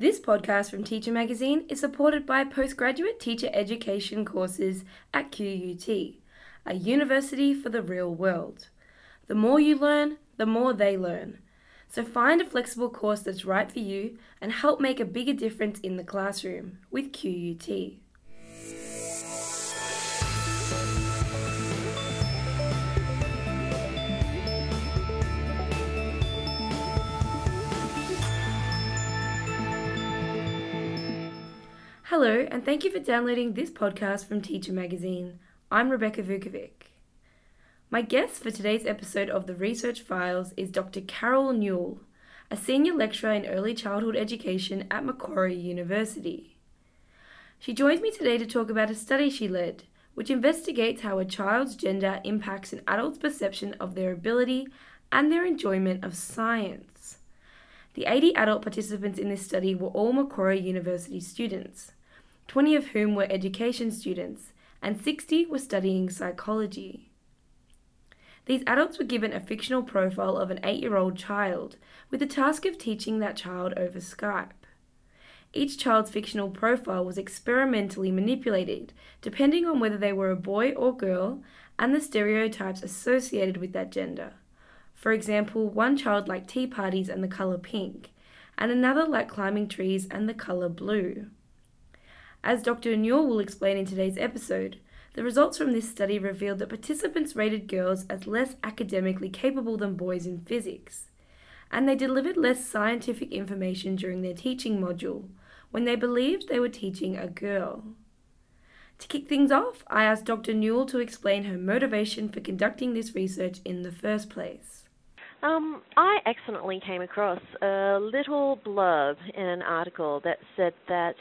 This podcast from Teacher Magazine is supported by postgraduate teacher education courses at QUT, a university for the real world. The more you learn, the more they learn. So find a flexible course that's right for you and help make a bigger difference in the classroom with QUT. Hello, and thank you for downloading this podcast from Teacher Magazine. I'm Rebecca Vukovic. My guest for today's episode of the Research Files is Dr. Carol Newall, a senior lecturer in early childhood education at Macquarie University. She joins me today to talk about a study she led, which investigates how a child's gender impacts an adult's perception of their ability and their enjoyment of science. The 80 adult participants in this study were all Macquarie University students. 20 of whom were education students, and 60 were studying psychology. These adults were given a fictional profile of an eight year old child with the task of teaching that child over Skype. Each child's fictional profile was experimentally manipulated depending on whether they were a boy or girl and the stereotypes associated with that gender. For example, one child liked tea parties and the colour pink, and another liked climbing trees and the colour blue. As Dr. Newall will explain in today's episode, the results from this study revealed that participants rated girls as less academically capable than boys in physics, and they delivered less scientific information during their teaching module when they believed they were teaching a girl. To kick things off, I asked Dr. Newall to explain her motivation for conducting this research in the first place. Um, I accidentally came across a little blurb in an article that said that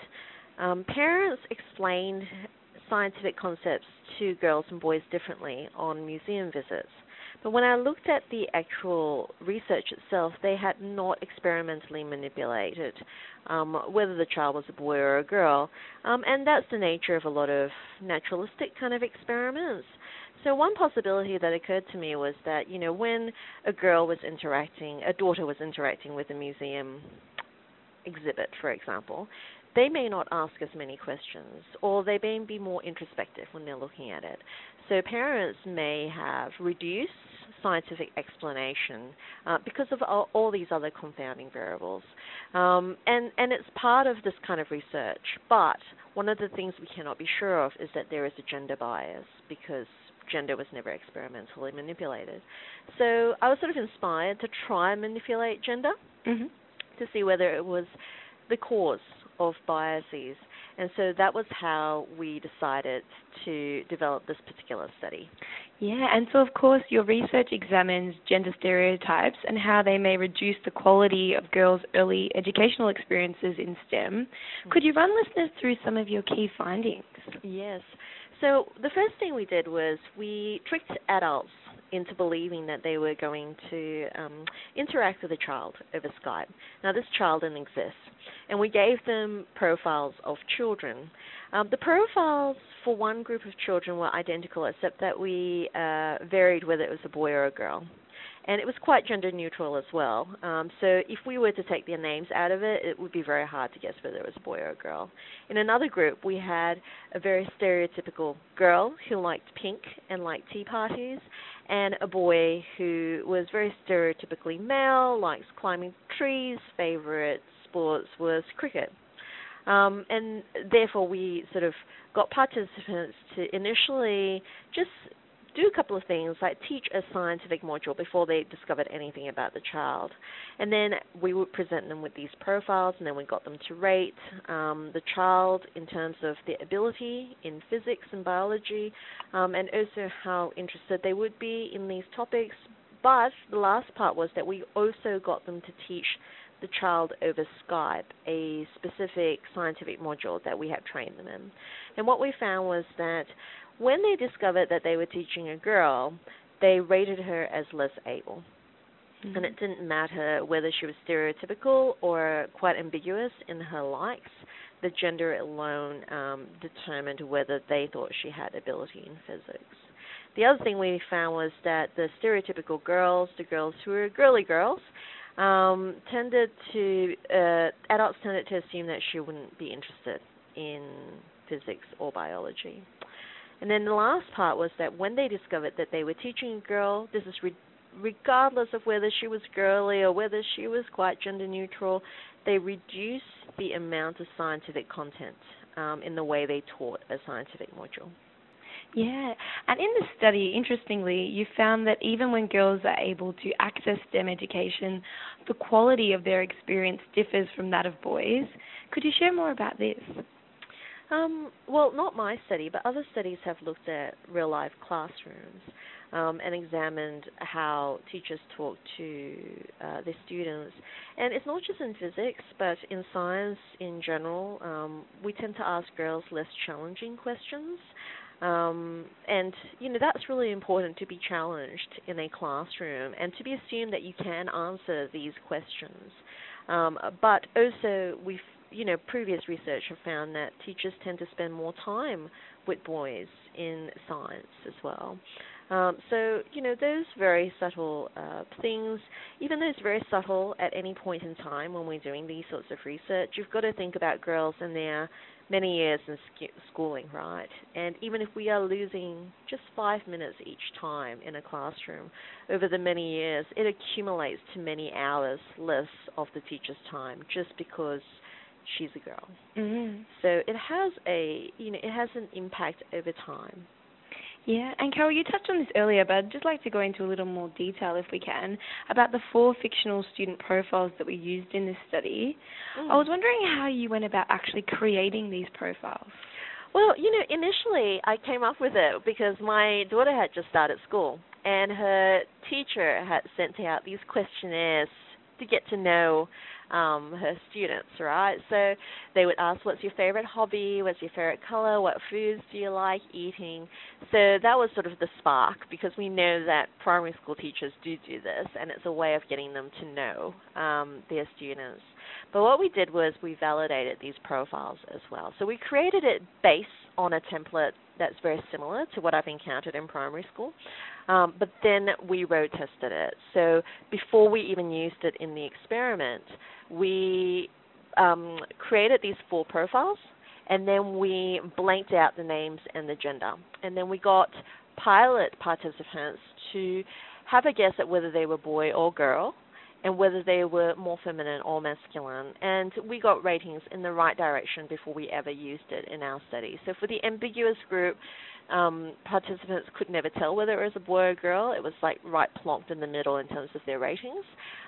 um, parents explained scientific concepts to girls and boys differently on museum visits. But when I looked at the actual research itself, they had not experimentally manipulated um, whether the child was a boy or a girl. Um, and that's the nature of a lot of naturalistic kind of experiments. So one possibility that occurred to me was that, you know, when a girl was interacting, a daughter was interacting with a museum exhibit, for example, they may not ask as many questions or they may be more introspective when they're looking at it. So parents may have reduced scientific explanation uh, because of all, all, these other confounding variables. Um, and, and it's part of this kind of research. But one of the things we cannot be sure of is that there is a gender bias because gender was never experimentally manipulated. So I was sort of inspired to try and manipulate gender mm-hmm. to see whether it was the cause of biases. And so that was how we decided to develop this particular study. Yeah, and so of course your research examines gender stereotypes and how they may reduce the quality of girls' early educational experiences in STEM. Mm-hmm. Could you run listeners through some of your key findings? Yes. So the first thing we did was we tricked adults into believing that they were going to um, interact with a child over Skype. Now, this child didn't exist, and we gave them profiles of children. Um, the profiles for one group of children were identical, except that we uh, varied whether it was a boy or a girl and it was quite gender neutral as well. Um, so if we were to take their names out of it, it would be very hard to guess whether it was a boy or a girl. In another group, we had a very stereotypical girl who liked pink and liked tea parties, and a boy who was very stereotypically male, likes climbing trees, favorite sports was cricket. Um, and therefore, we sort of got participants to initially just do a couple of things like teach a scientific module before they discovered anything about the child. And then we would present them with these profiles, and then we got them to rate um, the child in terms of their ability in physics and biology, um, and also how interested they would be in these topics. But the last part was that we also got them to teach the child over Skype a specific scientific module that we had trained them in. And what we found was that when they discovered that they were teaching a girl, they rated her as less able. Mm-hmm. And it didn't matter whether she was stereotypical or quite ambiguous in her likes. The gender alone um, determined whether they thought she had ability in physics. The other thing we found was that the stereotypical girls, the girls who were girly girls, um, tended to uh, adults tended to assume that she wouldn't be interested in physics or biology. And then the last part was that when they discovered that they were teaching a girl, this is re- regardless of whether she was girly or whether she was quite gender neutral, they reduced the amount of scientific content um, in the way they taught a scientific module. Yeah, and in the study, interestingly, you found that even when girls are able to access STEM education, the quality of their experience differs from that of boys. Could you share more about this? Um, well, not my study, but other studies have looked at real life classrooms um, and examined how teachers talk to uh, their students. And it's not just in physics, but in science in general. Um, we tend to ask girls less challenging questions. Um, and you know that's really important to be challenged in a classroom and to be assumed that you can answer these questions. Um, but also, we've you know previous research have found that teachers tend to spend more time with boys in science as well. Um, so, you know, those very subtle uh, things, even though it's very subtle at any point in time when we're doing these sorts of research, you've got to think about girls and their many years in sk- schooling, right? And even if we are losing just five minutes each time in a classroom over the many years, it accumulates to many hours less of the teacher's time just because she's a girl. Mm-hmm. So it has a, you know, it has an impact over time. Yeah, and Carol, you touched on this earlier, but I'd just like to go into a little more detail, if we can, about the four fictional student profiles that we used in this study. Mm. I was wondering how you went about actually creating these profiles. Well, you know, initially I came up with it because my daughter had just started school, and her teacher had sent out these questionnaires to get to know um, her students, right? So they would ask, "What's your favorite hobby? What's your favorite color? What foods do you like eating?" So that was sort of the spark because we know that primary school teachers do do this, and it's a way of getting them to know um, their students. But what we did was we validated these profiles as well. So we created it based on a template that's very similar to what I've encountered in primary school. Um, but then we road tested it. So before we even used it in the experiment, we um, created these four profiles and then we blanked out the names and the gender. And then we got pilot participants to have a guess at whether they were boy or girl and whether they were more feminine or masculine. And we got ratings in the right direction before we ever used it in our study. So for the ambiguous group, um, participants could never tell whether it was a boy or girl. It was like right plonked in the middle in terms of their ratings.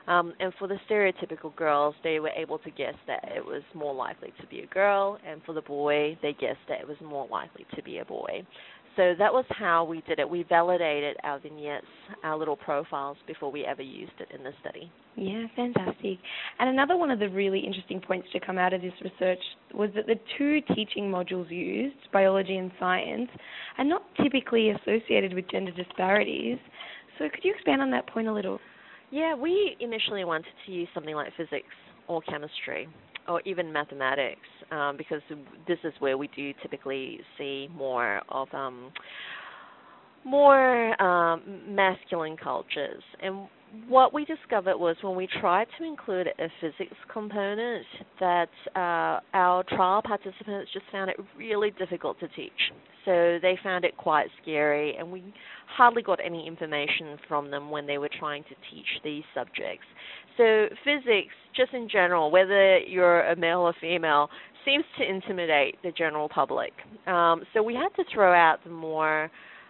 Um, and for the stereotypical girls, they were able to guess that it was more likely to be a girl, and for the boy, they guessed that it was more likely to be a boy. So that was how we did it. We validated our vignettes, our little profiles, before we ever used it in the study. Yeah, fantastic. And another one of the really interesting points to come out of this research was that the two teaching modules used, biology and science, are not typically associated with gender disparities. So could you expand on that point a little? Yeah, we initially wanted to use something like physics or chemistry or even mathematics, um, because this is where we do typically see more of um, more um, masculine cultures. And what we discovered was when we tried to include a physics component, that uh, our trial participants just found it really difficult to teach. So they found it quite scary, and we hardly got any information from them when they were trying to teach these subjects. So physics, just in general, whether you're a male or female, seems to intimidate the general public. Um, so we had to throw out the more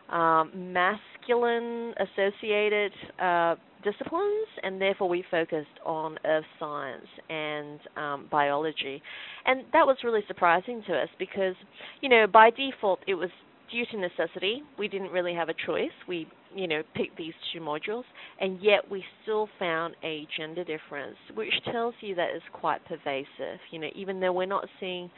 um, masculine associated uh, disciplines, and therefore we focused on earth science and um, biology. And that was really surprising to us because, you know, by default it was due to necessity. We didn't really have a choice. We, you know, picked these two modules, and yet we still found a gender difference, which tells you that it's quite pervasive. You know, even though we're not seeing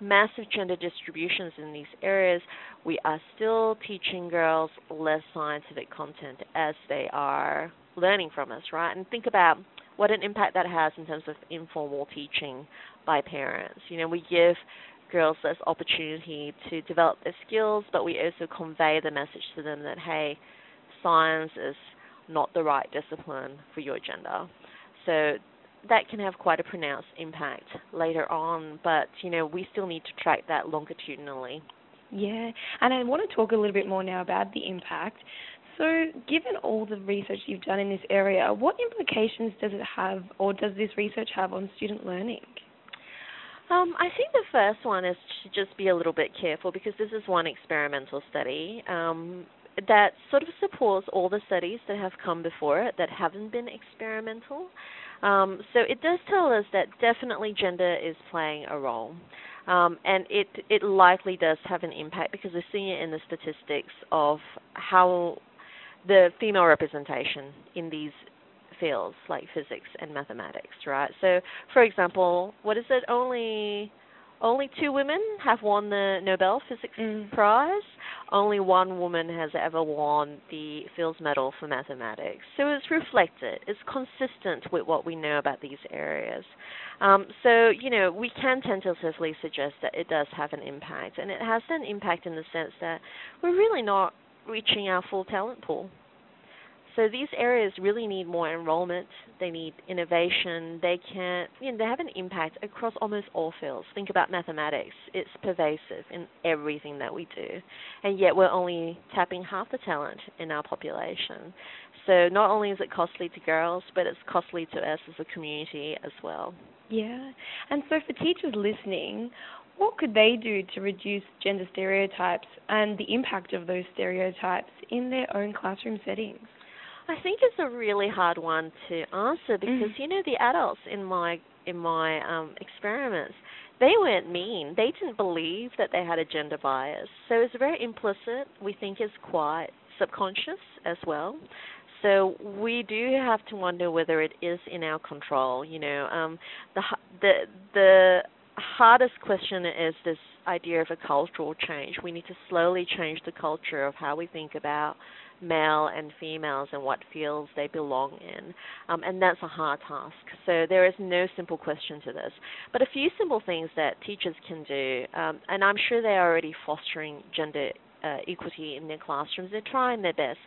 massive gender distributions in these areas, we are still teaching girls less scientific content as they are learning from us, right? And think about what an impact that has in terms of informal teaching by parents. You know, we give girls this opportunity to develop their skills, but we also convey the message to them that, hey, science is not the right discipline for your gender. So that can have quite a pronounced impact later on, but you know we still need to track that longitudinally. Yeah, and I want to talk a little bit more now about the impact. So, given all the research you've done in this area, what implications does it have, or does this research have on student learning? Um, I think the first one is to just be a little bit careful because this is one experimental study um, that sort of supports all the studies that have come before it that haven't been experimental. Um, so it does tell us that definitely gender is playing a role. Um, and it it likely does have an impact because we're seeing it in the statistics of how the female representation in these fields like physics and mathematics, right? So, for example, what is it? Only only two women have won the Nobel Physics Mm. Prize. Only one woman has ever won the Fields Medal for mathematics. So it's reflected. It's consistent with what we know about these areas. Um, so you know we can tentatively suggest that it does have an impact, and it has an impact in the sense that we're really not reaching our full talent pool. So these areas really need more enrollment. They need innovation. They can, you know, they have an impact across almost all fields. Think about mathematics; it's pervasive in everything that we do, and yet we're only tapping half the talent in our population. So not only is it costly to girls, but it's costly to us as a community as well. Yeah, and so for teachers listening, what could they do to reduce gender stereotypes and the impact of those stereotypes in their own classroom settings? I think it's a really hard one to answer because Mm. you know the adults in my in my um experiments they weren't mean. They didn't believe that they had a gender bias. So it's very implicit. We think it's quite subconscious as well. So we do have to wonder whether it is in our control. You know, um, the the the hardest question is this idea of a cultural change. We need to slowly change the culture of how we think about male and females and what fields they belong in. Um, and that's a hard task. So there is no simple question to this. But a few simple things that teachers can do, um, and I'm sure they are already fostering gender uh, equity in their classrooms. They're trying their best,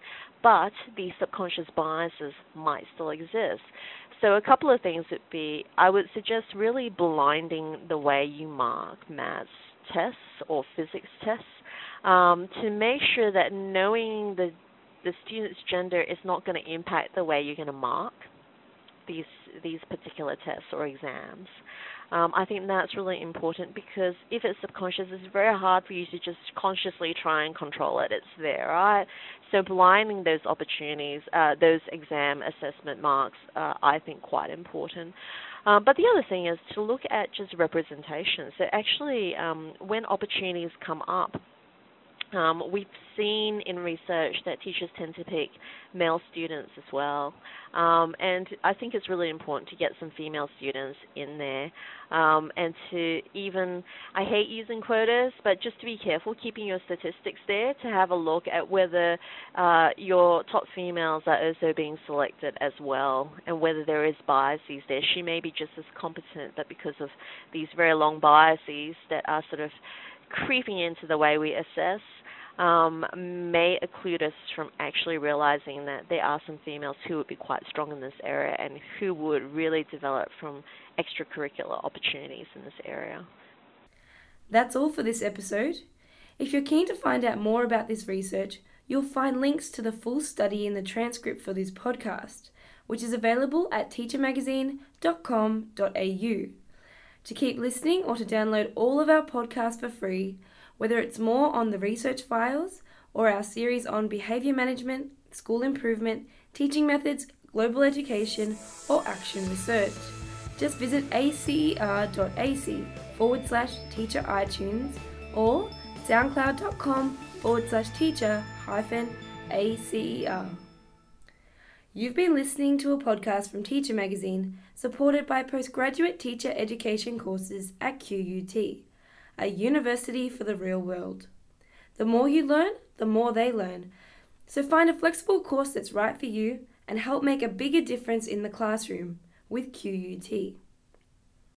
but these subconscious biases might still exist. So a couple of things would be I would suggest really blinding the way you mark maths tests or physics tests um, to make sure that knowing the the student's gender is not going to impact the way you're going to mark these these particular tests or exams. Um, I think that's really important because if it's subconscious, it's very hard for you to just consciously try and control it. It's there, right? So blinding those opportunities, uh, those exam assessment marks, uh, I think quite important. Um, but the other thing is to look at just representation. So actually, um, when opportunities come up, um, we've seen in research that teachers tend to pick male students as well, um, and I think it's really important to get some female students in there, um, and to even I hate using quotas, but just to be careful keeping your statistics there to have a look at whether uh, your top females are also being selected as well, and whether there is biases there. She may be just as competent, but because of these very long biases that are sort of creeping into the way we assess um, may occlude us from actually realizing that there are some females who would be quite strong in this area and who would really develop from extracurricular opportunities in this area. That's all for this episode. If you're keen to find out more about this research, you'll find links to the full study in the transcript for this podcast, which is available at teachermagazine.com.au. To keep listening or to download all of our podcasts for free, whether it's more on the research files or our series on behaviour management, school improvement, teaching methods, global education, or action research, just visit acer.ac forward slash teacher iTunes or soundcloud.com forward slash teacher hyphen ACER. You've been listening to a podcast from Teacher Magazine, supported by postgraduate teacher education courses at QUT, a university for the real world. The more you learn, the more they learn. So find a flexible course that's right for you and help make a bigger difference in the classroom with QUT.